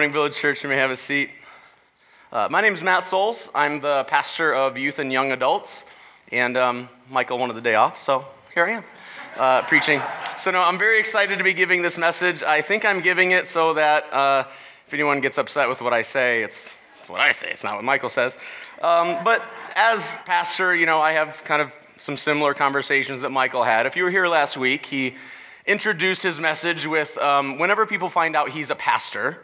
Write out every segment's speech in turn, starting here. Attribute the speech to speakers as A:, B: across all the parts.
A: morning, Village Church. You may have a seat. Uh, my name is Matt Souls. I'm the pastor of youth and young adults, and um, Michael wanted the day off, so here I am uh, preaching. So, no, I'm very excited to be giving this message. I think I'm giving it so that uh, if anyone gets upset with what I say, it's what I say, it's not what Michael says. Um, but as pastor, you know, I have kind of some similar conversations that Michael had. If you were here last week, he introduced his message with um, whenever people find out he's a pastor,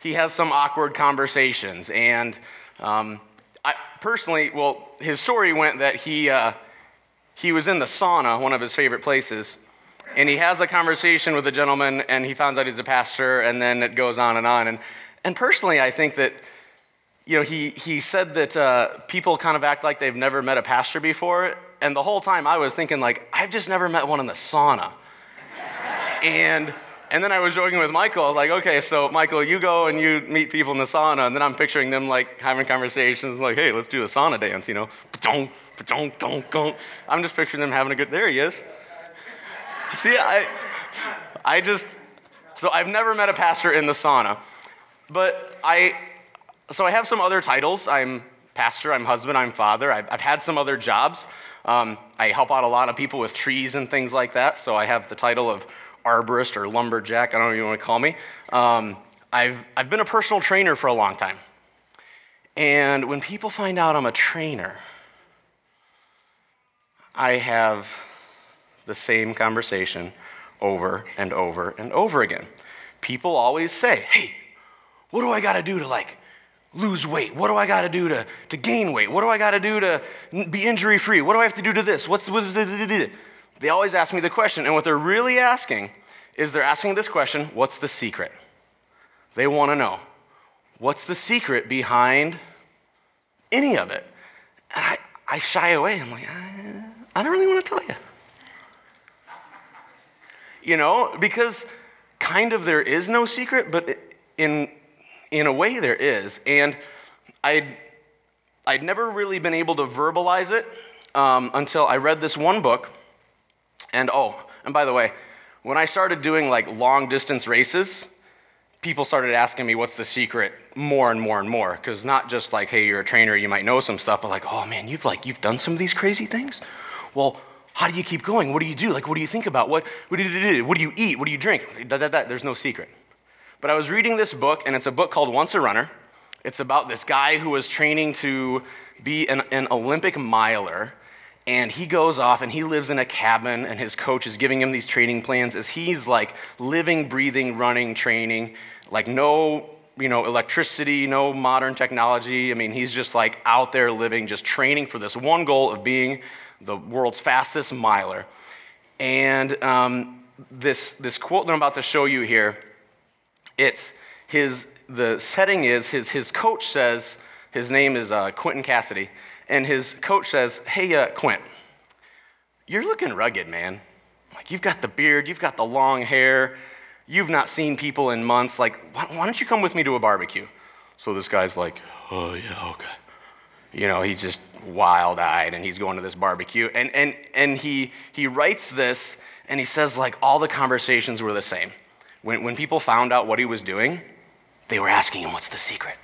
A: he has some awkward conversations. And um, I, personally, well, his story went that he, uh, he was in the sauna, one of his favorite places, and he has a conversation with a gentleman, and he finds out he's a pastor, and then it goes on and on. And, and personally, I think that, you know, he, he said that uh, people kind of act like they've never met a pastor before, and the whole time I was thinking, like, I've just never met one in the sauna. and and then I was joking with Michael. I was like, okay, so Michael, you go and you meet people in the sauna, and then I'm picturing them like having conversations, like, hey, let's do the sauna dance, you know. I'm just picturing them having a good. There he is. See, I, I just, so I've never met a pastor in the sauna, but I, so I have some other titles. I'm pastor, I'm husband, I'm father. I've, I've had some other jobs. Um, I help out a lot of people with trees and things like that. So I have the title of arborist or lumberjack, I don't know what you want to call me. Um, I've, I've been a personal trainer for a long time. And when people find out I'm a trainer, I have the same conversation over and over and over again. People always say, hey, what do I got to do to like lose weight? What do I got to do to, to gain weight? What do I got to do to be injury free? What do I have to do to this? What's, what is the, they always ask me the question. And what they're really asking is they're asking this question what's the secret? They want to know what's the secret behind any of it? And I, I shy away. I'm like, I, I don't really want to tell you. You know, because kind of there is no secret, but in, in a way there is. And I'd, I'd never really been able to verbalize it um, until I read this one book and oh, and by the way, when I started doing like long distance races, people started asking me what's the secret more and more and more. Because not just like hey you're a trainer you might know some stuff but like oh man you've like you've done some of these crazy things? Well how do you keep going? What do you do? Like what do you think about? What what do you do? What do you eat? What do you drink? Da, da, da. there's no secret. But i was reading this book and it's a book called once a runner. It's about this guy who was training to be an, an olympic miler and he goes off and he lives in a cabin and his coach is giving him these training plans as he's like living breathing running training. Like no you know electricity no modern technology. I mean he's just like out there living just training for this one goal of being the world's fastest miler. And um, this this quote that i'm about to show you here it's his the setting is his his coach says his name is uh, quenton cassidy and his coach says, Hey, uh, Quint, you're looking rugged, man. Like, you've got the beard, you've got the long hair, you've not seen people in months. Like, why, why don't you come with me to a barbecue? So this guy's like, Oh, yeah, okay. You know, he's just wild eyed and he's going to this barbecue. And, and, and he, he writes this and he says, like, all the conversations were the same. When, when people found out what he was doing, they were asking him, What's the secret?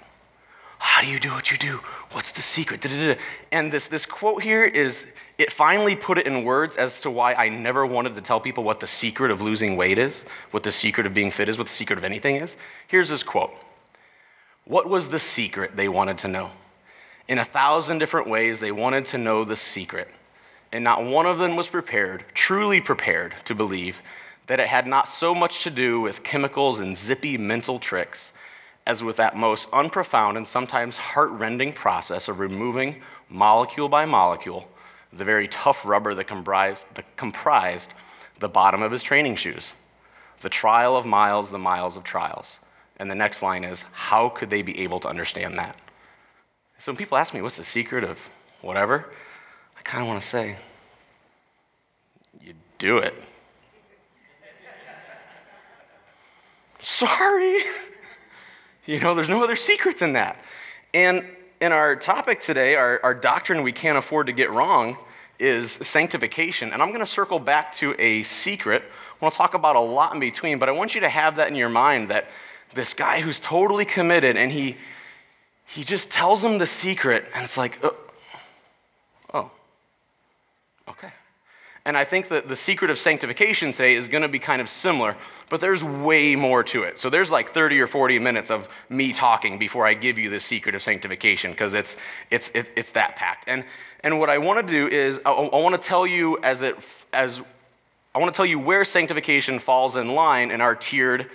A: How do you do what you do? What's the secret? Da-da-da. And this, this quote here is, it finally put it in words as to why I never wanted to tell people what the secret of losing weight is, what the secret of being fit is, what the secret of anything is. Here's this quote What was the secret they wanted to know? In a thousand different ways, they wanted to know the secret. And not one of them was prepared, truly prepared, to believe that it had not so much to do with chemicals and zippy mental tricks as with that most unprofound and sometimes heart-rending process of removing molecule by molecule the very tough rubber that comprised, comprised the bottom of his training shoes. The trial of miles, the miles of trials. And the next line is, how could they be able to understand that? So when people ask me, what's the secret of whatever? I kind of want to say, you do it. Sorry. You know, there's no other secret than that. And in our topic today, our, our doctrine we can't afford to get wrong is sanctification. And I'm going to circle back to a secret. To talk about a lot in between, but I want you to have that in your mind that, this guy who's totally committed, and he, he just tells him the secret, and it's like, oh, oh okay. And I think that the secret of sanctification today is going to be kind of similar, but there's way more to it. So there's like 30 or 40 minutes of me talking before I give you the secret of sanctification because it's, it's, it, it's that packed. And, and what I want to do is I, I want to tell you as, it, as I want to tell you where sanctification falls in line in our tiered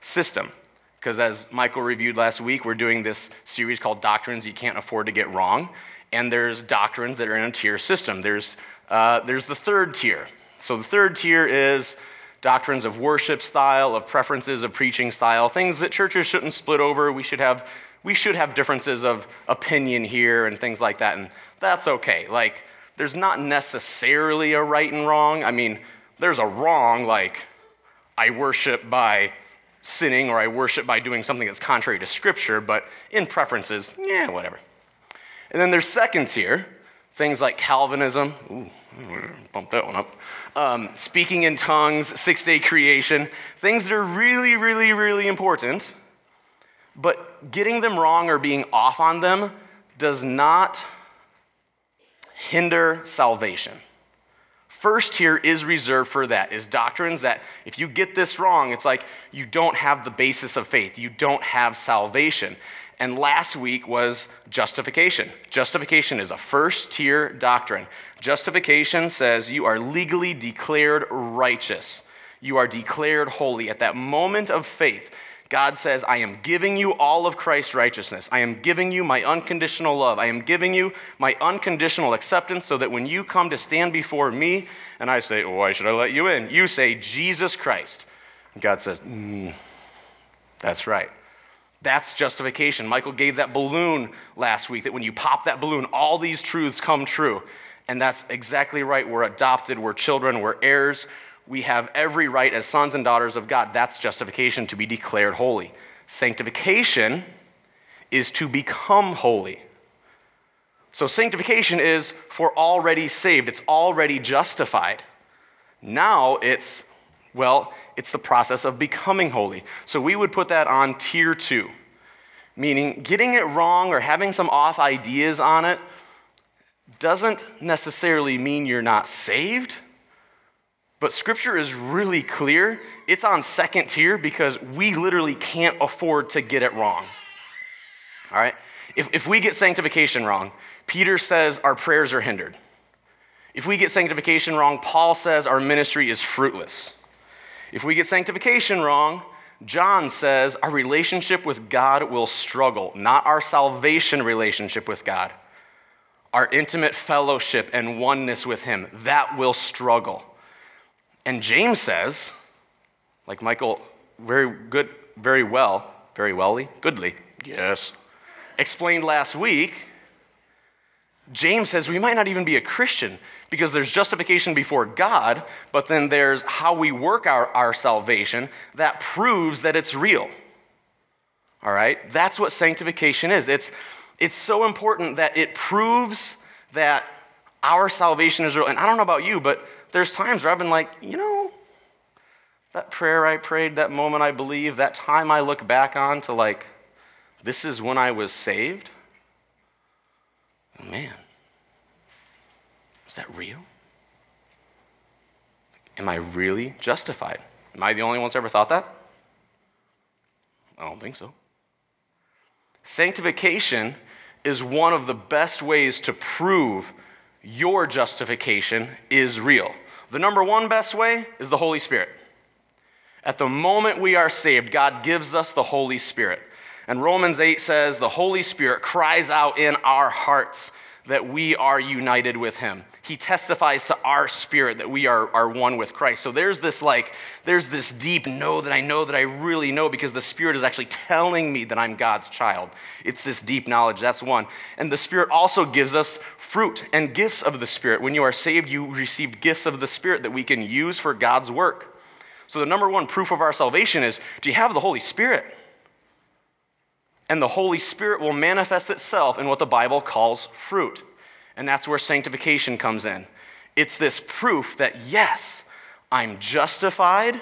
A: system. Because as Michael reviewed last week, we're doing this series called Doctrines You Can't Afford to Get Wrong. And there's doctrines that are in a tier system. There's uh, there's the third tier. So the third tier is doctrines of worship style, of preferences of preaching style, things that churches shouldn't split over. We should have we should have differences of opinion here and things like that, and that's okay. Like there's not necessarily a right and wrong. I mean, there's a wrong like I worship by sinning or I worship by doing something that's contrary to scripture, but in preferences, yeah, whatever. And then there's second tier, things like Calvinism. Ooh, bump that one up. Um, speaking in tongues, six day creation, things that are really, really, really important, but getting them wrong or being off on them does not hinder salvation. First tier is reserved for that, is doctrines that if you get this wrong, it's like you don't have the basis of faith, you don't have salvation. And last week was justification. Justification is a first tier doctrine. Justification says you are legally declared righteous. You are declared holy. At that moment of faith, God says, I am giving you all of Christ's righteousness. I am giving you my unconditional love. I am giving you my unconditional acceptance so that when you come to stand before me and I say, Why should I let you in? You say, Jesus Christ. And God says, mm, That's right. That's justification. Michael gave that balloon last week that when you pop that balloon, all these truths come true. And that's exactly right. We're adopted, we're children, we're heirs. We have every right as sons and daughters of God. That's justification to be declared holy. Sanctification is to become holy. So, sanctification is for already saved, it's already justified. Now it's well, it's the process of becoming holy. So we would put that on tier two, meaning getting it wrong or having some off ideas on it doesn't necessarily mean you're not saved. But scripture is really clear. It's on second tier because we literally can't afford to get it wrong. All right? If, if we get sanctification wrong, Peter says our prayers are hindered. If we get sanctification wrong, Paul says our ministry is fruitless. If we get sanctification wrong, John says our relationship with God will struggle, not our salvation relationship with God. Our intimate fellowship and oneness with Him, that will struggle. And James says, like Michael very good, very well, very wellly, goodly, yes, explained last week, James says we might not even be a Christian because there's justification before God, but then there's how we work our, our salvation that proves that it's real. All right? That's what sanctification is. It's, it's so important that it proves that our salvation is real. And I don't know about you, but there's times where I've been like, you know, that prayer I prayed, that moment I believe, that time I look back on to like, this is when I was saved. Man, is that real? Am I really justified? Am I the only one that's ever thought that? I don't think so. Sanctification is one of the best ways to prove your justification is real. The number one best way is the Holy Spirit. At the moment we are saved, God gives us the Holy Spirit. And Romans 8 says, The Holy Spirit cries out in our hearts that we are united with him. He testifies to our spirit that we are, are one with Christ. So there's this like, there's this deep know that I know that I really know because the Spirit is actually telling me that I'm God's child. It's this deep knowledge. That's one. And the Spirit also gives us fruit and gifts of the Spirit. When you are saved, you receive gifts of the Spirit that we can use for God's work. So the number one proof of our salvation is do you have the Holy Spirit? And the Holy Spirit will manifest itself in what the Bible calls fruit. And that's where sanctification comes in. It's this proof that, yes, I'm justified,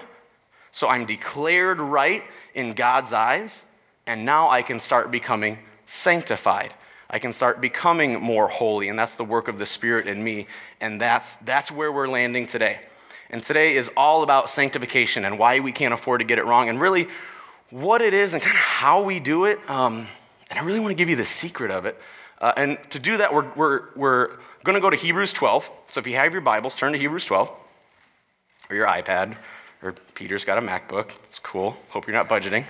A: So I'm declared right in God's eyes, and now I can start becoming sanctified. I can start becoming more holy, and that's the work of the Spirit in me. And that's, that's where we're landing today. And today is all about sanctification and why we can't afford to get it wrong, and really what it is and kind of how we do it. Um, and I really want to give you the secret of it. Uh, and to do that, we're, we're, we're going to go to Hebrews 12. So if you have your Bibles, turn to Hebrews 12, or your iPad, or Peter's got a MacBook. It's cool. Hope you're not budgeting.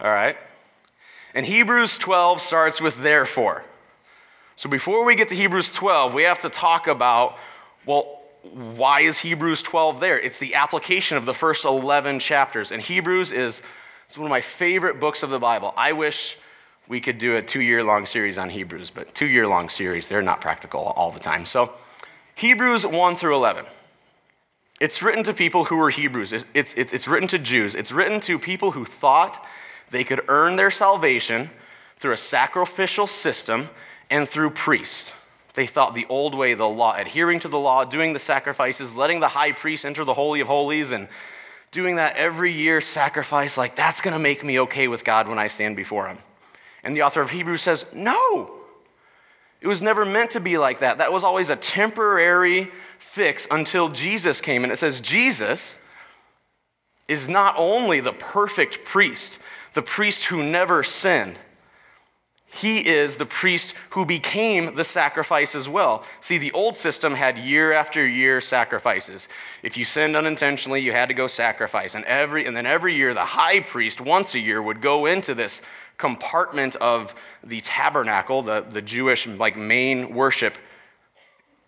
A: All right. And Hebrews 12 starts with therefore. So before we get to Hebrews 12, we have to talk about, well, why is Hebrews 12 there? It's the application of the first 11 chapters. And Hebrews is it's one of my favorite books of the Bible. I wish we could do a two year long series on Hebrews, but two year long series, they're not practical all the time. So, Hebrews 1 through 11. It's written to people who were Hebrews. It's, it's, it's written to Jews. It's written to people who thought they could earn their salvation through a sacrificial system and through priests. They thought the old way, the law, adhering to the law, doing the sacrifices, letting the high priest enter the Holy of Holies, and doing that every year, sacrifice, like that's gonna make me okay with God when I stand before Him. And the author of Hebrews says, no, it was never meant to be like that. That was always a temporary fix until Jesus came. And it says, Jesus is not only the perfect priest, the priest who never sinned, he is the priest who became the sacrifice as well. See, the old system had year after year sacrifices. If you sinned unintentionally, you had to go sacrifice. And, every, and then every year, the high priest, once a year, would go into this compartment of the tabernacle, the, the Jewish like main worship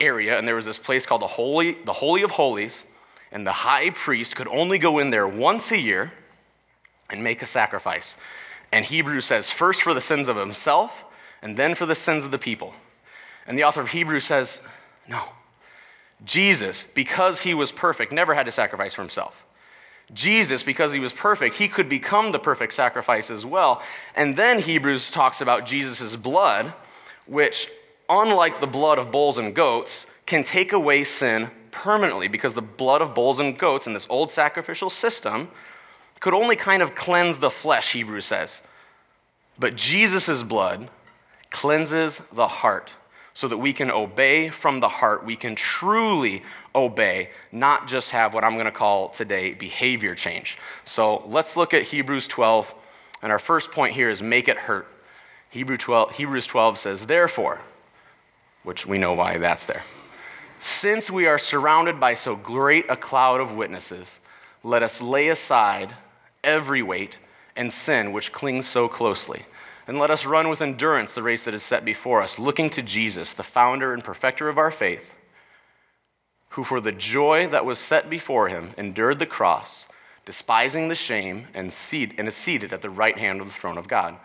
A: area, and there was this place called the Holy, the Holy of Holies, and the high priest could only go in there once a year and make a sacrifice. And Hebrews says, first for the sins of himself, and then for the sins of the people. And the author of Hebrews says, no. Jesus, because he was perfect, never had to sacrifice for himself. Jesus, because he was perfect, he could become the perfect sacrifice as well. And then Hebrews talks about Jesus' blood, which, unlike the blood of bulls and goats, can take away sin permanently because the blood of bulls and goats in this old sacrificial system could only kind of cleanse the flesh, Hebrews says. But Jesus' blood cleanses the heart so that we can obey from the heart. We can truly obey, not just have what I'm going to call today behavior change. So let's look at Hebrews 12. And our first point here is make it hurt. Hebrew 12, Hebrews 12 says, Therefore, which we know why that's there. Since we are surrounded by so great a cloud of witnesses, let us lay aside every weight and sin which clings so closely and let us run with endurance the race that is set before us, looking to Jesus, the founder and perfecter of our faith, who for the joy that was set before him endured the cross, despising the shame, and, seat, and is seated at the right hand of the throne of God.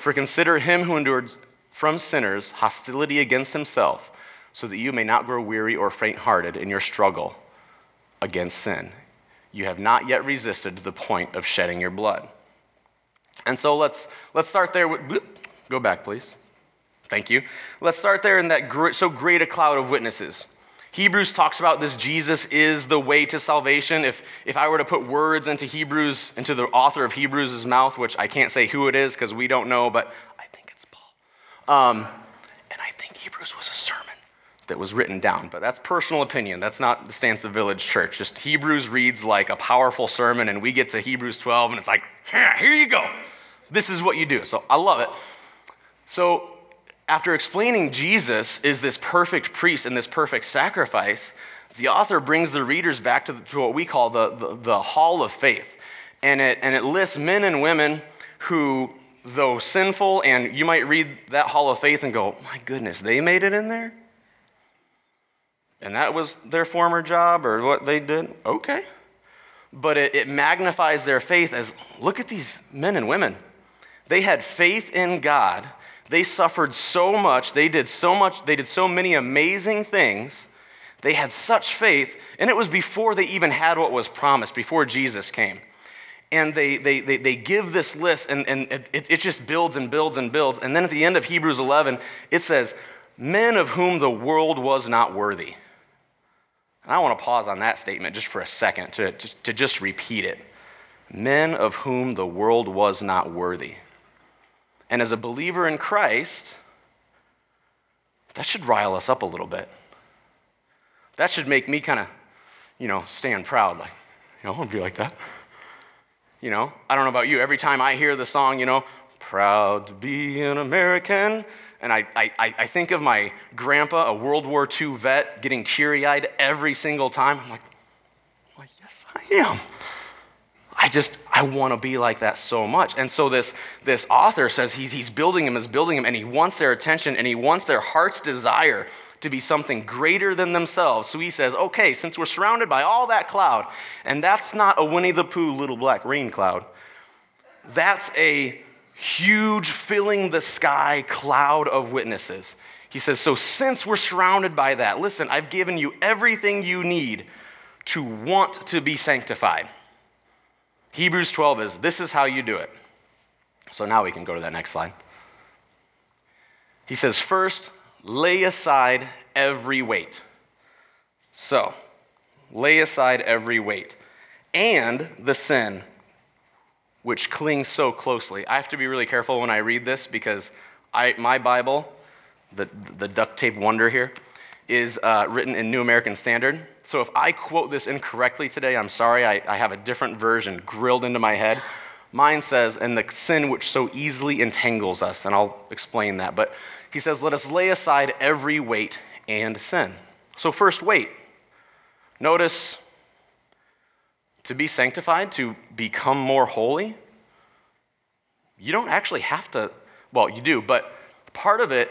A: For consider him who endured from sinners hostility against himself, so that you may not grow weary or faint hearted in your struggle against sin. You have not yet resisted to the point of shedding your blood. And so let's, let's start there. With, go back, please. Thank you. Let's start there in that great, so great a cloud of witnesses. Hebrews talks about this Jesus is the way to salvation. If, if I were to put words into Hebrews, into the author of Hebrews' mouth, which I can't say who it is because we don't know, but I think it's Paul. Um, and I think Hebrews was a sermon that was written down, but that's personal opinion. That's not the stance of Village Church. Just Hebrews reads like a powerful sermon, and we get to Hebrews 12, and it's like, yeah, here you go. This is what you do. So I love it. So after explaining Jesus is this perfect priest and this perfect sacrifice, the author brings the readers back to, the, to what we call the, the, the hall of faith. And it, and it lists men and women who, though sinful, and you might read that hall of faith and go, my goodness, they made it in there? And that was their former job or what they did? Okay. But it, it magnifies their faith as look at these men and women. They had faith in God. They suffered so much. They did so much. They did so many amazing things. They had such faith. And it was before they even had what was promised, before Jesus came. And they, they, they, they give this list, and, and it, it just builds and builds and builds. And then at the end of Hebrews 11, it says, Men of whom the world was not worthy. And I want to pause on that statement just for a second to, to, to just repeat it. Men of whom the world was not worthy. And as a believer in Christ, that should rile us up a little bit. That should make me kind of, you know, stand proud. Like, you know, I want to be like that. You know, I don't know about you. Every time I hear the song, you know, proud to be an American, and I, I, I think of my grandpa, a World War II vet, getting teary eyed every single time. I'm like, well, yes, I am. I just, I want to be like that so much. And so this, this author says he's, he's building him, is building him, and he wants their attention and he wants their heart's desire to be something greater than themselves. So he says, okay, since we're surrounded by all that cloud, and that's not a Winnie the Pooh little black rain cloud, that's a huge filling the sky cloud of witnesses. He says, so since we're surrounded by that, listen, I've given you everything you need to want to be sanctified. Hebrews 12 is this is how you do it. So now we can go to that next slide. He says, first, lay aside every weight. So, lay aside every weight and the sin which clings so closely. I have to be really careful when I read this because I, my Bible, the, the duct tape wonder here, is uh, written in New American Standard. So if I quote this incorrectly today, I'm sorry. I, I have a different version grilled into my head. Mine says, and the sin which so easily entangles us, and I'll explain that. But he says, let us lay aside every weight and sin. So, first, weight. Notice to be sanctified, to become more holy, you don't actually have to, well, you do, but part of it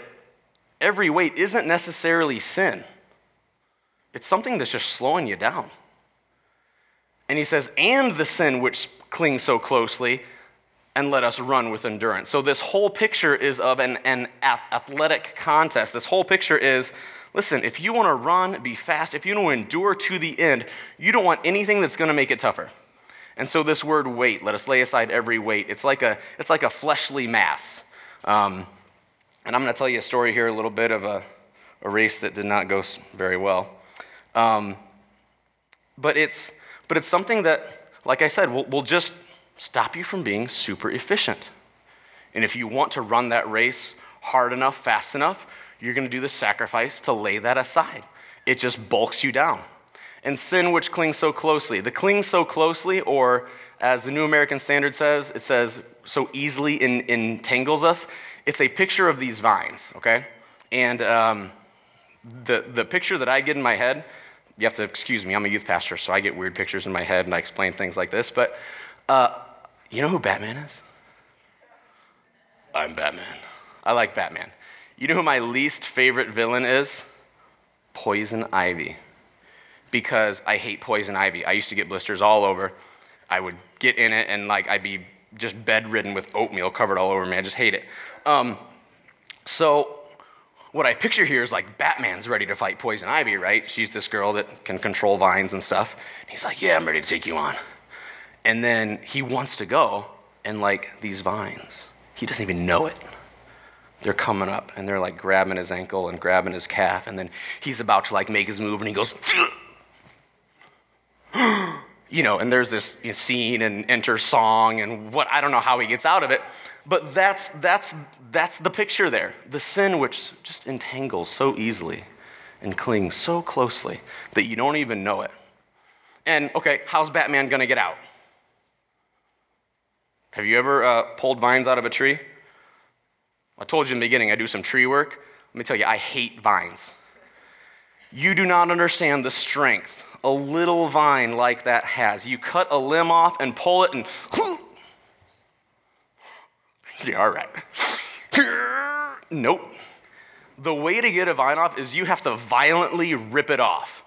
A: every weight isn't necessarily sin. It's something that's just slowing you down. And he says, and the sin which clings so closely, and let us run with endurance. So, this whole picture is of an, an athletic contest. This whole picture is listen, if you want to run, be fast, if you want to endure to the end, you don't want anything that's going to make it tougher. And so, this word weight, let us lay aside every weight, it's like a, it's like a fleshly mass. Um, and I'm going to tell you a story here, a little bit of a, a race that did not go very well. Um, but, it's, but it's something that, like I said, will, will just stop you from being super efficient. And if you want to run that race hard enough, fast enough, you're going to do the sacrifice to lay that aside. It just bulks you down. And sin, which clings so closely. The cling so closely, or as the New American Standard says, it says so easily in, entangles us it's a picture of these vines, okay? And um, the, the picture that I get in my head, you have to excuse me, I'm a youth pastor, so I get weird pictures in my head and I explain things like this. But uh, you know who Batman is? I'm Batman. I like Batman. You know who my least favorite villain is? Poison Ivy. Because I hate poison ivy. I used to get blisters all over. I would get in it and like I'd be just bedridden with oatmeal covered all over me. I just hate it. Um, so what I picture here is like Batman's ready to fight Poison Ivy, right? She's this girl that can control vines and stuff. He's like, yeah, I'm ready to take you on. And then he wants to go, and like these vines, he doesn't even know it. They're coming up, and they're like grabbing his ankle and grabbing his calf, and then he's about to like make his move, and he goes, you know, and there's this scene and enter song and what I don't know how he gets out of it, but that's that's that's the picture there. The sin which just entangles so easily and clings so closely that you don't even know it. And okay, how's Batman gonna get out? Have you ever uh, pulled vines out of a tree? I told you in the beginning I do some tree work. Let me tell you, I hate vines. You do not understand the strength a little vine like that has. You cut a limb off and pull it and. Yeah, all right. nope. The way to get a vine off is you have to violently rip it off.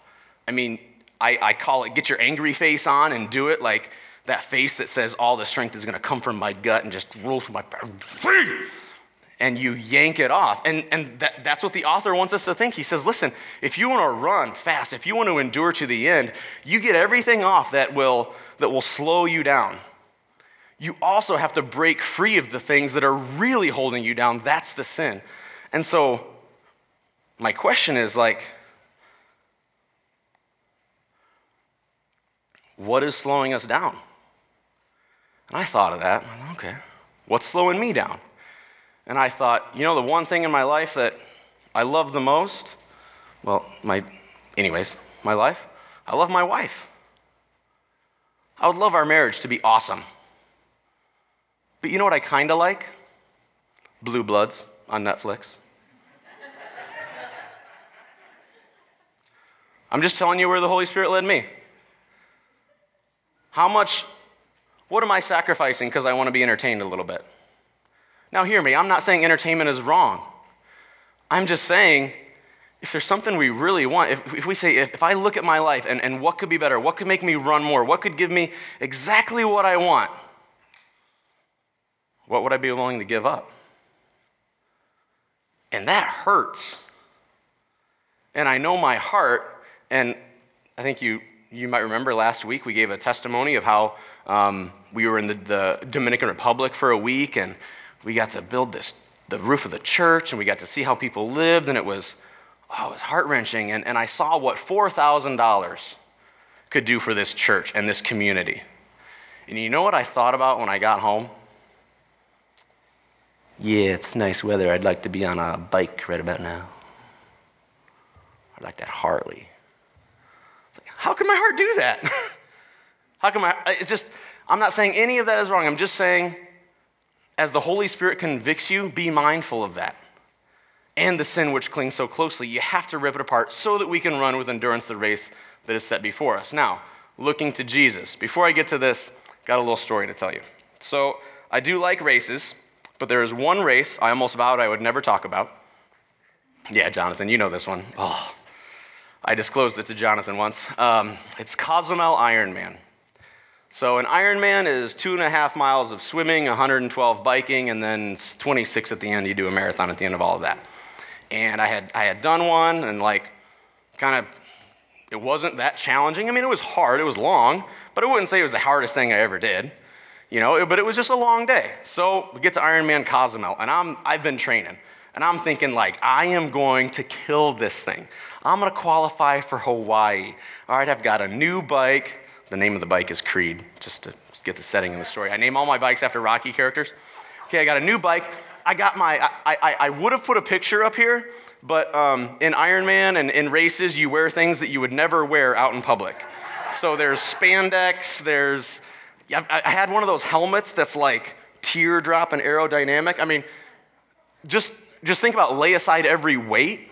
A: I mean, I, I call it get your angry face on and do it like that face that says all the strength is going to come from my gut and just roll through my and you yank it off. And, and that, that's what the author wants us to think. He says, listen, if you want to run fast, if you want to endure to the end, you get everything off that will, that will slow you down. You also have to break free of the things that are really holding you down. That's the sin. And so, my question is like, what is slowing us down? And I thought of that. Okay, what's slowing me down? And I thought, you know, the one thing in my life that I love the most, well, my, anyways, my life, I love my wife. I would love our marriage to be awesome. But you know what I kind of like? Blue Bloods on Netflix. I'm just telling you where the Holy Spirit led me. How much, what am I sacrificing because I want to be entertained a little bit? Now, hear me, I'm not saying entertainment is wrong. I'm just saying if there's something we really want, if, if we say, if, if I look at my life and, and what could be better, what could make me run more, what could give me exactly what I want, what would I be willing to give up? And that hurts. And I know my heart, and I think you, you might remember last week we gave a testimony of how um, we were in the, the Dominican Republic for a week and we got to build this, the roof of the church, and we got to see how people lived, and it was, oh, it was heart wrenching. And, and I saw what $4,000 could do for this church and this community. And you know what I thought about when I got home? Yeah, it's nice weather. I'd like to be on a bike right about now. I'd like that Harley. How can my heart do that? how can my, it's just, I'm not saying any of that is wrong. I'm just saying as the Holy Spirit convicts you, be mindful of that and the sin which clings so closely. You have to rip it apart so that we can run with endurance the race that is set before us. Now, looking to Jesus. Before I get to this, got a little story to tell you. So, I do like races, but there is one race I almost vowed I would never talk about. Yeah, Jonathan, you know this one. Oh, I disclosed it to Jonathan once. Um, it's Cozumel Ironman. So an Ironman is two and a half miles of swimming, 112 biking, and then 26 at the end. You do a marathon at the end of all of that. And I had I had done one, and like, kind of, it wasn't that challenging. I mean, it was hard. It was long, but I wouldn't say it was the hardest thing I ever did. You know, but it was just a long day. So we get to Ironman Cozumel, and I'm I've been training, and I'm thinking like I am going to kill this thing. I'm going to qualify for Hawaii. All right, I've got a new bike. The name of the bike is Creed, just to get the setting of the story. I name all my bikes after Rocky characters. Okay, I got a new bike. I got my, I, I, I would have put a picture up here, but um, in Ironman and in races, you wear things that you would never wear out in public. So there's spandex, there's, I had one of those helmets that's like teardrop and aerodynamic. I mean, just, just think about lay aside every weight.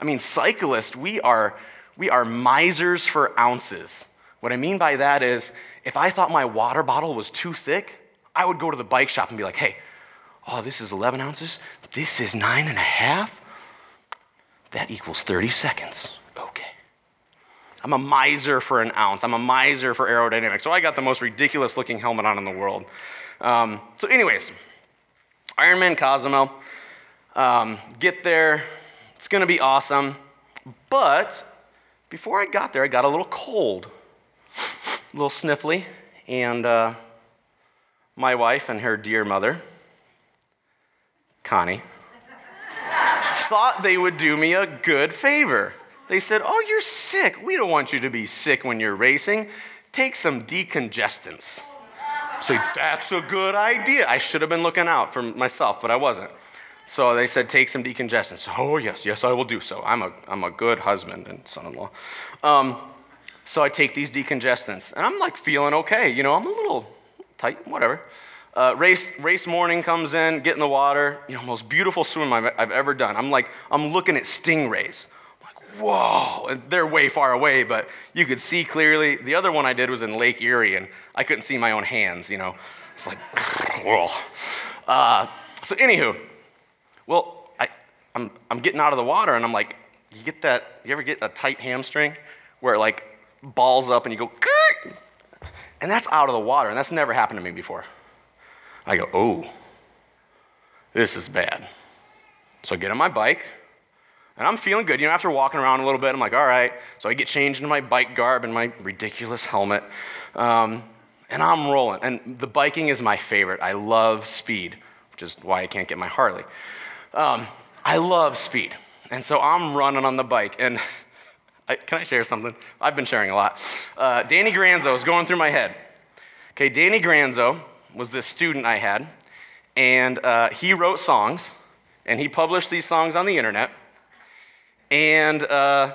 A: I mean, cyclists, we are, we are misers for ounces. What I mean by that is, if I thought my water bottle was too thick, I would go to the bike shop and be like, hey, oh, this is 11 ounces, this is nine and a half. That equals 30 seconds. Okay. I'm a miser for an ounce. I'm a miser for aerodynamics. So I got the most ridiculous looking helmet on in the world. Um, so, anyways, Ironman Cozumel. Um, get there. It's going to be awesome. But before I got there, I got a little cold a little sniffly, and uh, my wife and her dear mother, Connie, thought they would do me a good favor. They said, Oh, you're sick. We don't want you to be sick when you're racing. Take some decongestants. So that's a good idea. I should have been looking out for myself, but I wasn't. So they said, Take some decongestants. Oh, yes, yes, I will do so. I'm a, I'm a good husband and son in law. Um, so I take these decongestants, and I'm like feeling okay. You know, I'm a little tight, whatever. Uh, race, race morning comes in, get in the water. You know, most beautiful swim I've, I've ever done. I'm like, I'm looking at stingrays. I'm like, whoa! And they're way far away, but you could see clearly. The other one I did was in Lake Erie, and I couldn't see my own hands. You know, it's like, whoa. Uh, so anywho, well, I, I'm, I'm getting out of the water, and I'm like, you get that? You ever get a tight hamstring where like balls up and you go, and that's out of the water, and that's never happened to me before. I go, oh, this is bad. So I get on my bike, and I'm feeling good. You know, after walking around a little bit, I'm like, all right. So I get changed into my bike garb and my ridiculous helmet, um, and I'm rolling. And the biking is my favorite. I love speed, which is why I can't get my Harley. Um, I love speed. And so I'm running on the bike, and I, can I share something? I've been sharing a lot. Uh, Danny Granzo is going through my head. Okay, Danny Granzo was this student I had, and uh, he wrote songs, and he published these songs on the internet. And uh,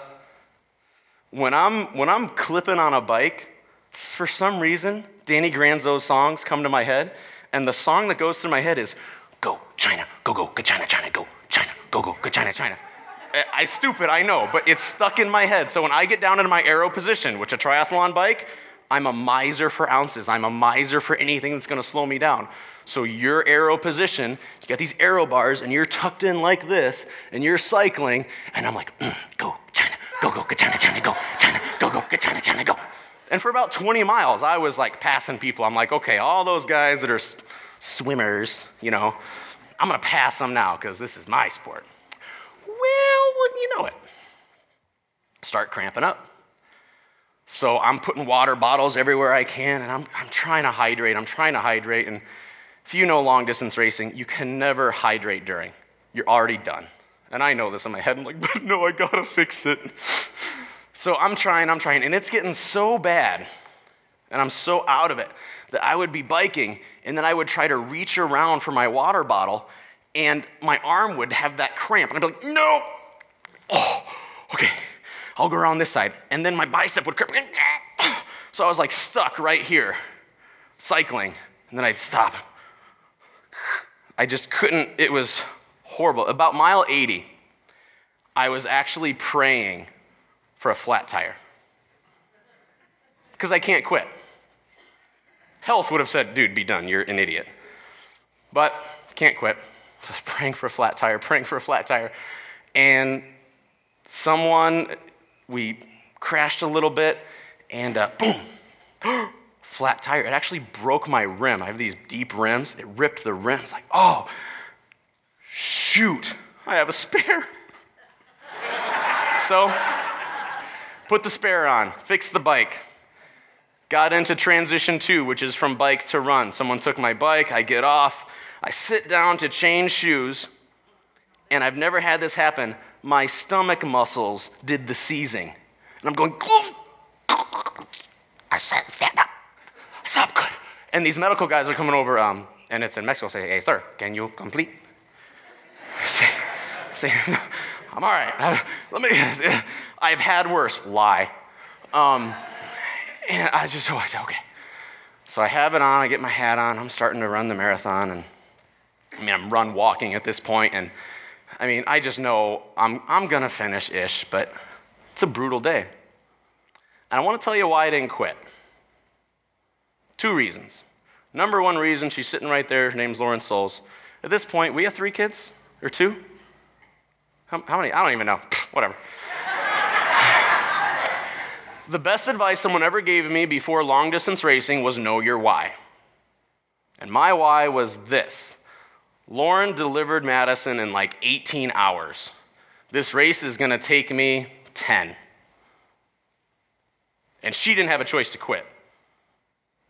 A: when I'm when I'm clipping on a bike, for some reason, Danny Granzo's songs come to my head, and the song that goes through my head is "Go China, go go, go China, China, go China, go go, go China, China." I stupid, I know, but it's stuck in my head. So when I get down into my aero position, which a triathlon bike, I'm a miser for ounces. I'm a miser for anything that's going to slow me down. So your aero position, you got these aero bars, and you're tucked in like this, and you're cycling, and I'm like, mm, go China, go go, China, China, go China, go go, China, China, go. And for about 20 miles, I was like passing people. I'm like, okay, all those guys that are swimmers, you know, I'm gonna pass them now because this is my sport. Well, wouldn't you know it? Start cramping up. So I'm putting water bottles everywhere I can, and I'm, I'm trying to hydrate. I'm trying to hydrate. And if you know long distance racing, you can never hydrate during. You're already done. And I know this in my head. I'm like, but no, I gotta fix it. So I'm trying, I'm trying, and it's getting so bad, and I'm so out of it that I would be biking, and then I would try to reach around for my water bottle, and my arm would have that cramp, and I'd be like, no! Oh, okay, I'll go around this side. And then my bicep would cramp. So I was like stuck right here, cycling, and then I'd stop. I just couldn't, it was horrible. About mile 80, I was actually praying for a flat tire because I can't quit. Health would have said, dude, be done, you're an idiot. But can't quit. Was praying for a flat tire, praying for a flat tire. And someone, we crashed a little bit, and uh, boom, flat tire. It actually broke my rim. I have these deep rims. It ripped the rims. Like, oh, shoot, I have a spare. so, put the spare on, fix the bike. Got into transition two, which is from bike to run. Someone took my bike, I get off, I sit down to change shoes, and I've never had this happen. My stomach muscles did the seizing. And I'm going, I said, stand up. I said, I'm good. And these medical guys are coming over, um, and it's in Mexico, say, hey, sir, can you complete? say, say I'm all right. Let me, I've had worse. Lie. Um, and I just, oh, I said, okay. So I have it on, I get my hat on, I'm starting to run the marathon, and I mean, I'm run walking at this point, and I mean, I just know I'm, I'm gonna finish ish, but it's a brutal day. And I wanna tell you why I didn't quit. Two reasons. Number one reason, she's sitting right there, her name's Lauren Souls. At this point, we have three kids, or two? How, how many? I don't even know. Whatever. the best advice someone ever gave me before long distance racing was know your why. And my why was this Lauren delivered Madison in like 18 hours. This race is going to take me 10. And she didn't have a choice to quit.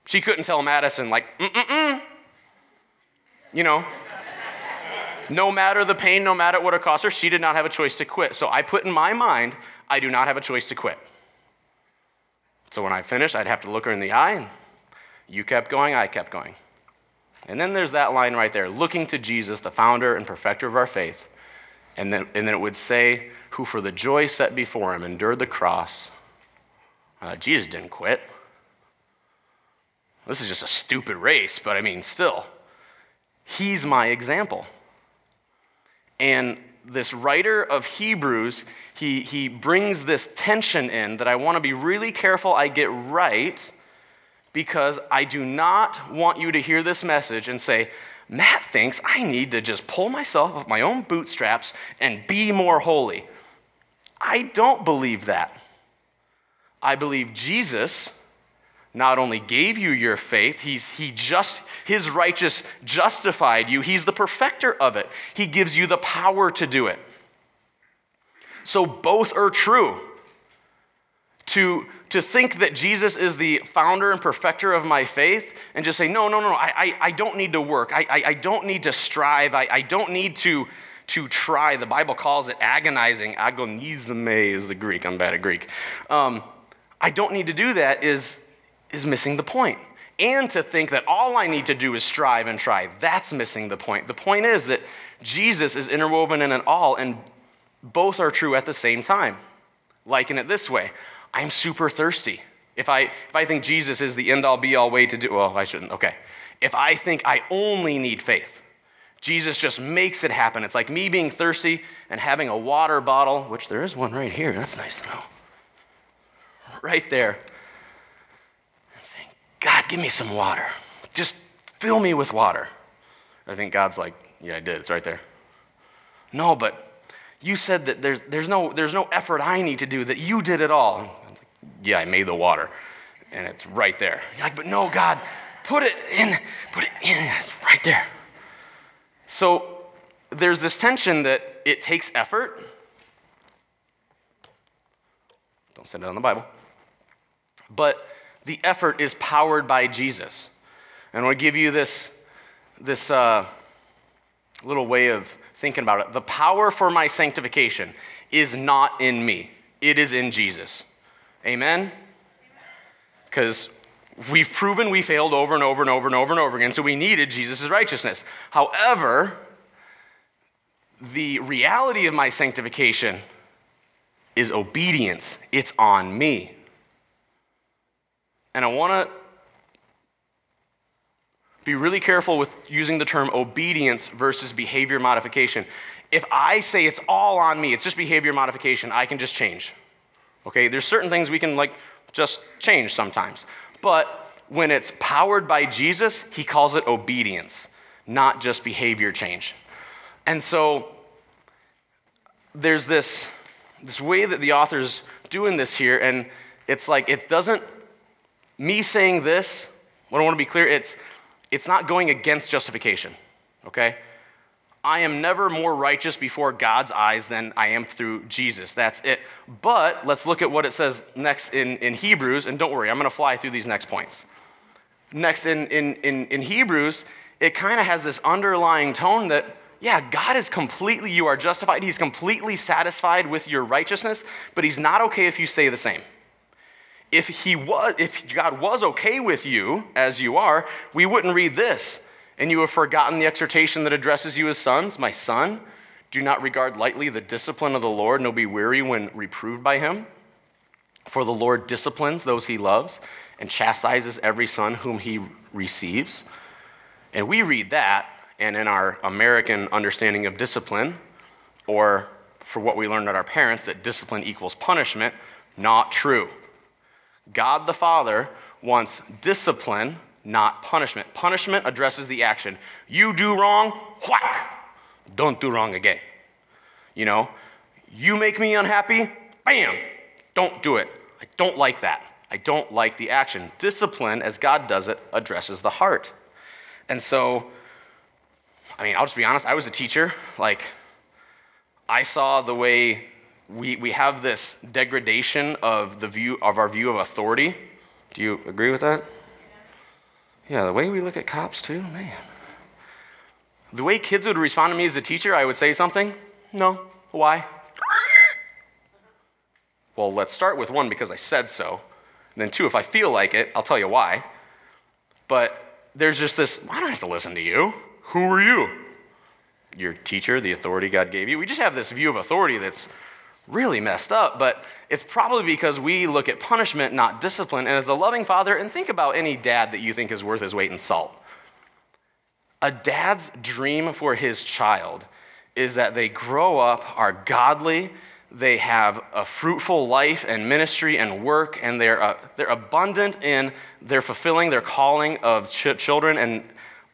A: She couldn't tell Madison, like, mm-mm-mm. You know, no matter the pain, no matter what it cost her, she did not have a choice to quit. So I put in my mind, I do not have a choice to quit. So when I finished, I'd have to look her in the eye, and you kept going, I kept going. And then there's that line right there looking to Jesus, the founder and perfecter of our faith. And then, and then it would say, who for the joy set before him endured the cross. Uh, Jesus didn't quit. This is just a stupid race, but I mean, still, he's my example. And this writer of Hebrews, he, he brings this tension in that I want to be really careful I get right because I do not want you to hear this message and say, Matt thinks I need to just pull myself off my own bootstraps and be more holy. I don't believe that. I believe Jesus not only gave you your faith, he's, he just, his righteous justified you. He's the perfecter of it. He gives you the power to do it. So both are true. To, to think that Jesus is the founder and perfecter of my faith and just say, no, no, no, I, I, I don't need to work. I, I, I don't need to strive. I, I don't need to, to try. The Bible calls it agonizing. Agonizomai is the Greek. I'm bad at Greek. Um, I don't need to do that is, is missing the point. And to think that all I need to do is strive and try, that's missing the point. The point is that Jesus is interwoven in it all, and both are true at the same time. Liken it this way I'm super thirsty. If I, if I think Jesus is the end all be all way to do, well, I shouldn't, okay. If I think I only need faith, Jesus just makes it happen. It's like me being thirsty and having a water bottle, which there is one right here. That's nice to know. Right there. Saying, God, give me some water. Just fill me with water. I think God's like, yeah, I did. It's right there. No, but you said that there's, there's, no, there's no effort I need to do, that you did it all. Like, yeah, I made the water. And it's right there. You're like, but no, God, put it in, put it in. It's right there. So there's this tension that it takes effort. Don't send it on the Bible. But the effort is powered by Jesus. And I want to give you this, this uh, little way of thinking about it. The power for my sanctification is not in me, it is in Jesus. Amen? Because we've proven we failed over and over and over and over and over again, so we needed Jesus' righteousness. However, the reality of my sanctification is obedience, it's on me. And I want to be really careful with using the term obedience versus behavior modification. If I say it's all on me, it's just behavior modification, I can just change. Okay, there's certain things we can like just change sometimes. But when it's powered by Jesus, he calls it obedience, not just behavior change. And so there's this, this way that the author's doing this here, and it's like it doesn't, me saying this, I want to be clear, it's it's not going against justification, okay? I am never more righteous before God's eyes than I am through Jesus. That's it. But let's look at what it says next in, in Hebrews, and don't worry, I'm going to fly through these next points. Next in, in, in, in Hebrews, it kind of has this underlying tone that, yeah, God is completely, you are justified. He's completely satisfied with your righteousness, but He's not okay if you stay the same if he was if God was okay with you as you are, we wouldn't read this. And you have forgotten the exhortation that addresses you as sons, my son, do not regard lightly the discipline of the Lord, nor be weary when reproved by him. For the Lord disciplines those he loves and chastises every son whom he receives. And we read that, and in our American understanding of discipline, or for what we learned at our parents, that discipline equals punishment, not true. God the Father wants discipline, not punishment. Punishment addresses the action. You do wrong, whack. Don't do wrong again. You know, you make me unhappy, bam, don't do it. I don't like that. I don't like the action. Discipline, as God does it, addresses the heart. And so, I mean, I'll just be honest, I was a teacher. Like, I saw the way we, we have this degradation of the view of our view of authority. Do you agree with that? Yeah, the way we look at cops too, man. The way kids would respond to me as a teacher, I would say something. No. Why? Well, let's start with one because I said so. And then two, if I feel like it, I'll tell you why. But there's just this, I don't have to listen to you. Who are you? Your teacher, the authority God gave you. We just have this view of authority that's really messed up, but it's probably because we look at punishment, not discipline. And as a loving father, and think about any dad that you think is worth his weight in salt. A dad's dream for his child is that they grow up, are godly, they have a fruitful life and ministry and work, and they're, uh, they're abundant in their fulfilling their calling of ch- children and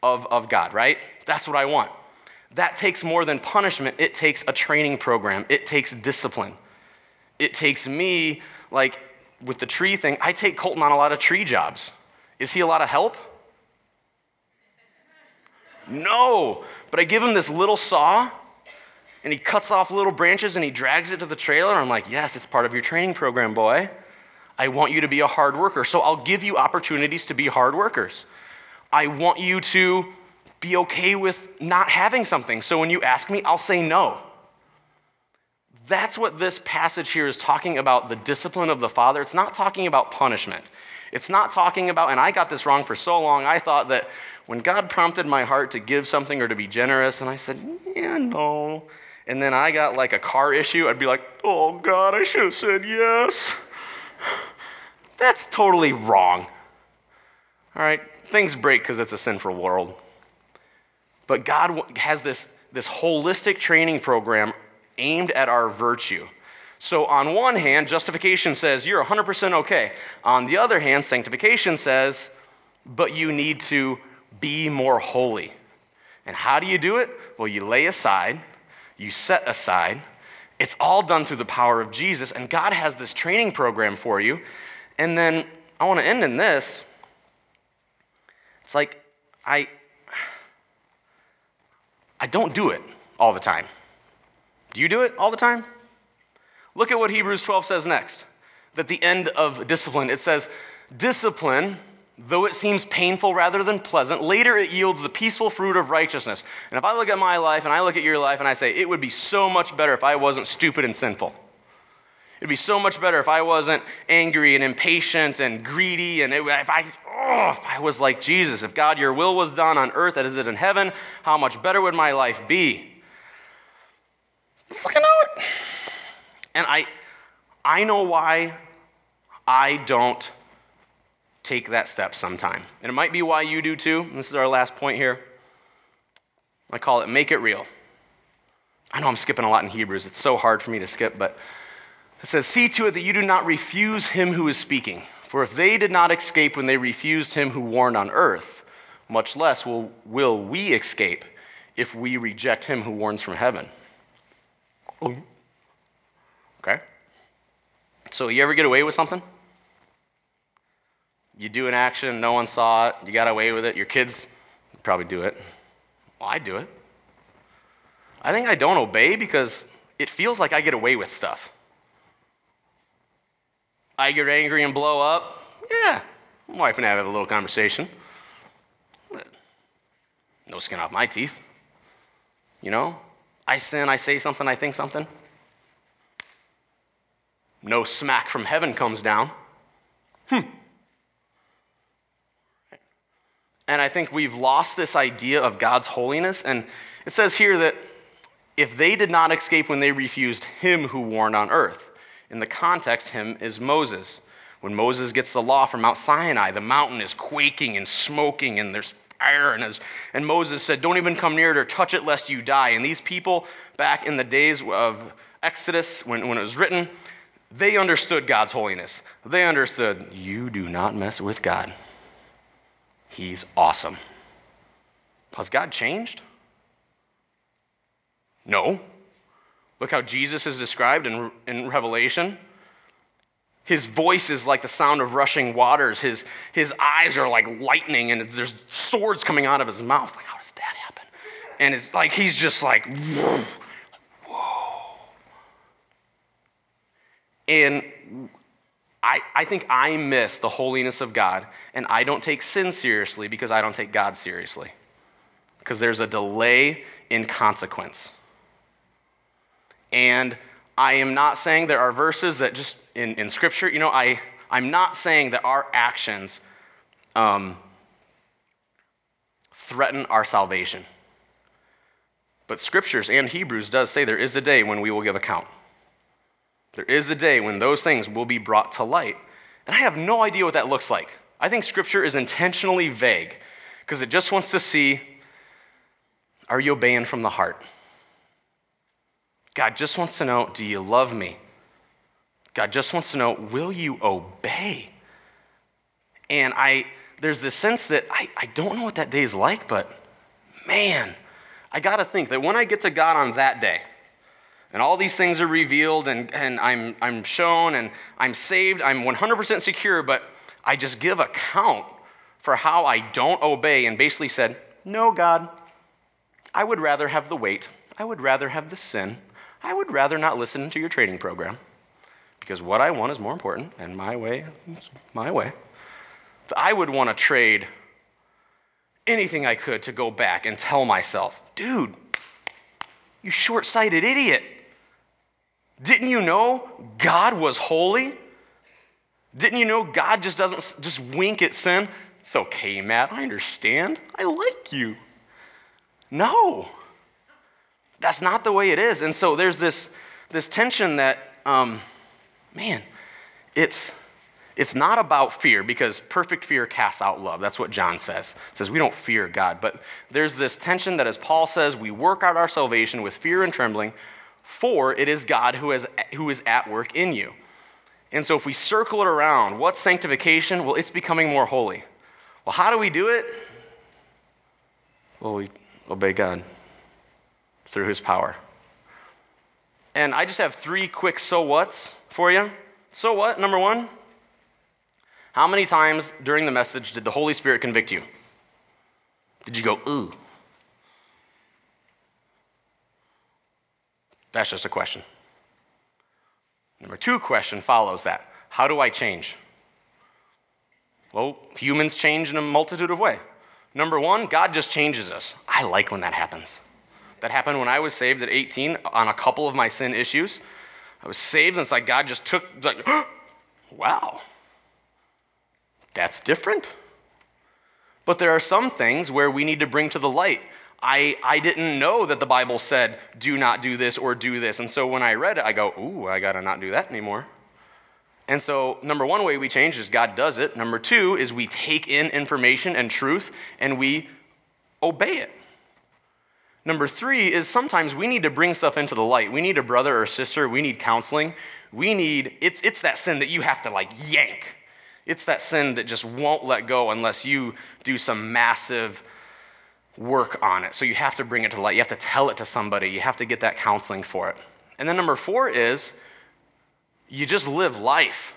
A: of, of God, right? That's what I want that takes more than punishment. It takes a training program, it takes discipline. It takes me, like with the tree thing, I take Colton on a lot of tree jobs. Is he a lot of help? No, but I give him this little saw and he cuts off little branches and he drags it to the trailer. I'm like, yes, it's part of your training program, boy. I want you to be a hard worker. So I'll give you opportunities to be hard workers. I want you to be okay with not having something. So when you ask me, I'll say no. That's what this passage here is talking about the discipline of the Father. It's not talking about punishment. It's not talking about, and I got this wrong for so long, I thought that when God prompted my heart to give something or to be generous, and I said, yeah, no. And then I got like a car issue, I'd be like, oh God, I should have said yes. That's totally wrong. All right, things break because it's a sinful world. But God has this, this holistic training program aimed at our virtue. So, on one hand, justification says you're 100% okay. On the other hand, sanctification says, but you need to be more holy. And how do you do it? Well, you lay aside, you set aside. It's all done through the power of Jesus, and God has this training program for you. And then I want to end in this. It's like I I don't do it all the time. Do you do it all the time? Look at what Hebrews 12 says next. At the end of discipline, it says, Discipline, though it seems painful rather than pleasant, later it yields the peaceful fruit of righteousness. And if I look at my life and I look at your life and I say, it would be so much better if I wasn't stupid and sinful. It'd be so much better if I wasn't angry and impatient and greedy, and it, if I, oh, if I was like Jesus. If God, your will was done on earth as it is in heaven, how much better would my life be? Fucking it. And I, I know why I don't take that step sometime. And it might be why you do too. This is our last point here. I call it make it real. I know I'm skipping a lot in Hebrews. It's so hard for me to skip, but it says, See to it that you do not refuse him who is speaking. For if they did not escape when they refused him who warned on earth, much less will, will we escape if we reject him who warns from heaven. Okay? So, you ever get away with something? You do an action, no one saw it, you got away with it, your kids probably do it. Well, I do it. I think I don't obey because it feels like I get away with stuff. I get angry and blow up. Yeah, my wife and I have a little conversation. No skin off my teeth. You know, I sin, I say something, I think something. No smack from heaven comes down. Hmm. And I think we've lost this idea of God's holiness. And it says here that if they did not escape when they refused him who warned on earth, in the context, him is Moses. When Moses gets the law from Mount Sinai, the mountain is quaking and smoking, and there's fire. And, and Moses said, Don't even come near it or touch it lest you die. And these people, back in the days of Exodus, when, when it was written, they understood God's holiness. They understood, You do not mess with God. He's awesome. Has God changed? No. Look how Jesus is described in, in Revelation. His voice is like the sound of rushing waters. His, his eyes are like lightning, and there's swords coming out of his mouth. Like, how does that happen? And it's like he's just like, whoa. And I, I think I miss the holiness of God, and I don't take sin seriously because I don't take God seriously. Because there's a delay in consequence. And I am not saying there are verses that just in, in Scripture, you know, I, I'm not saying that our actions um, threaten our salvation. But Scriptures and Hebrews does say there is a day when we will give account. There is a day when those things will be brought to light. And I have no idea what that looks like. I think Scripture is intentionally vague because it just wants to see are you obeying from the heart? God just wants to know do you love me? God just wants to know will you obey? And I, there's this sense that I, I don't know what that day is like, but man, I got to think that when I get to God on that day, and all these things are revealed, and, and I'm, I'm shown, and I'm saved, I'm 100% secure, but I just give account for how I don't obey and basically said, No, God, I would rather have the weight, I would rather have the sin, I would rather not listen to your training program because what I want is more important, and my way is my way. I would want to trade anything I could to go back and tell myself, dude, you short sighted idiot. Didn't you know God was holy? Didn't you know God just doesn't just wink at sin? It's okay, Matt. I understand. I like you. No, that's not the way it is. And so there's this, this tension that, um, man, it's, it's not about fear because perfect fear casts out love. That's what John says. It says we don't fear God. But there's this tension that, as Paul says, we work out our salvation with fear and trembling, for it is God who is, who is at work in you. And so if we circle it around, what's sanctification? Well, it's becoming more holy. Well, how do we do it? Well, we obey God through his power. And I just have three quick so what's for you. So what? Number one, how many times during the message did the Holy Spirit convict you? Did you go, ooh? That's just a question. Number two question follows that How do I change? Well, humans change in a multitude of ways. Number one, God just changes us. I like when that happens. That happened when I was saved at 18 on a couple of my sin issues. I was saved, and it's like God just took, like, wow, that's different. But there are some things where we need to bring to the light. I, I didn't know that the Bible said, do not do this or do this. And so when I read it, I go, ooh, I got to not do that anymore. And so, number one way we change is God does it. Number two is we take in information and truth and we obey it. Number three is sometimes we need to bring stuff into the light. We need a brother or sister. We need counseling. We need, it's, it's that sin that you have to like yank. It's that sin that just won't let go unless you do some massive work on it. So you have to bring it to the light. You have to tell it to somebody. You have to get that counseling for it. And then number four is you just live life.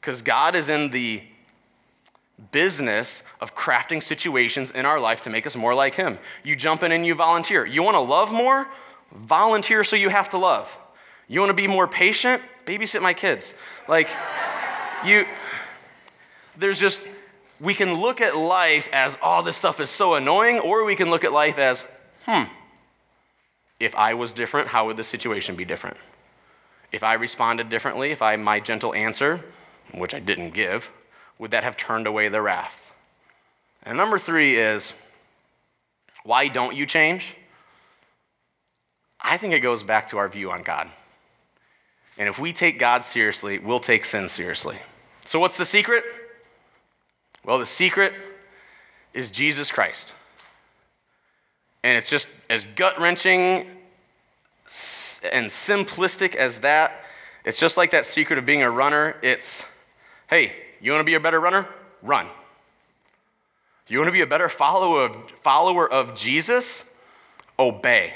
A: Because God is in the business of crafting situations in our life to make us more like Him. You jump in and you volunteer. You want to love more? Volunteer so you have to love. You want to be more patient? Babysit my kids. Like, you, there's just, we can look at life as, oh, this stuff is so annoying, or we can look at life as, hmm, if I was different, how would the situation be different? If I responded differently, if I my gentle answer, which I didn't give, would that have turned away the wrath? And number three is why don't you change? I think it goes back to our view on God. And if we take God seriously, we'll take sin seriously. So, what's the secret? Well, the secret is Jesus Christ. And it's just as gut wrenching and simplistic as that. It's just like that secret of being a runner. It's, hey, you want to be a better runner? Run. You want to be a better follower of, follower of Jesus? Obey.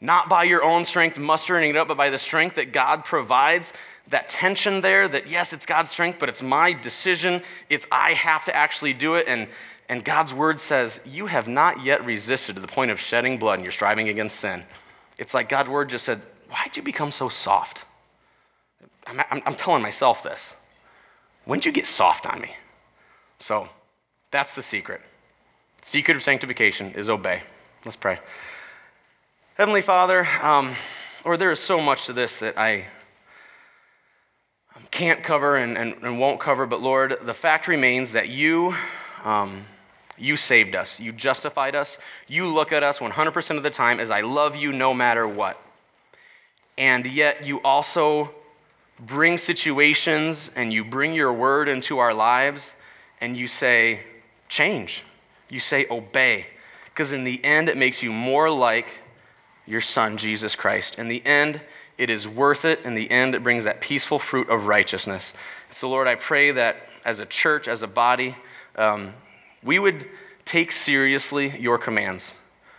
A: Not by your own strength, mustering it up, but by the strength that God provides. That tension there that, yes, it's God's strength, but it's my decision. It's I have to actually do it. And, and God's word says, You have not yet resisted to the point of shedding blood and you're striving against sin. It's like God's word just said, Why'd you become so soft? I'm, I'm, I'm telling myself this. When'd you get soft on me? So that's the secret. Secret of sanctification is obey. Let's pray. Heavenly Father, um, Lord, there is so much to this that I can't cover and, and, and won't cover, but Lord, the fact remains that you, um, you saved us. You justified us. You look at us 100% of the time as I love you no matter what. And yet you also bring situations and you bring your word into our lives and you say, change. You say, obey. Because in the end, it makes you more like your son, Jesus Christ. In the end, it is worth it. In the end, it brings that peaceful fruit of righteousness. So, Lord, I pray that as a church, as a body, um, we would take seriously your commands.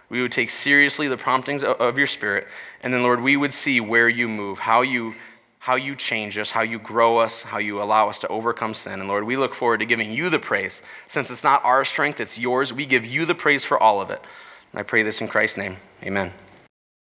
A: We would take seriously the promptings of your spirit. And then, Lord, we would see where you move, how you how you change us, how you grow us, how you allow us to overcome sin. And Lord, we look forward to giving you the praise. Since it's not our strength, it's yours, we give you the praise for all of it. And I pray this in Christ's name. Amen.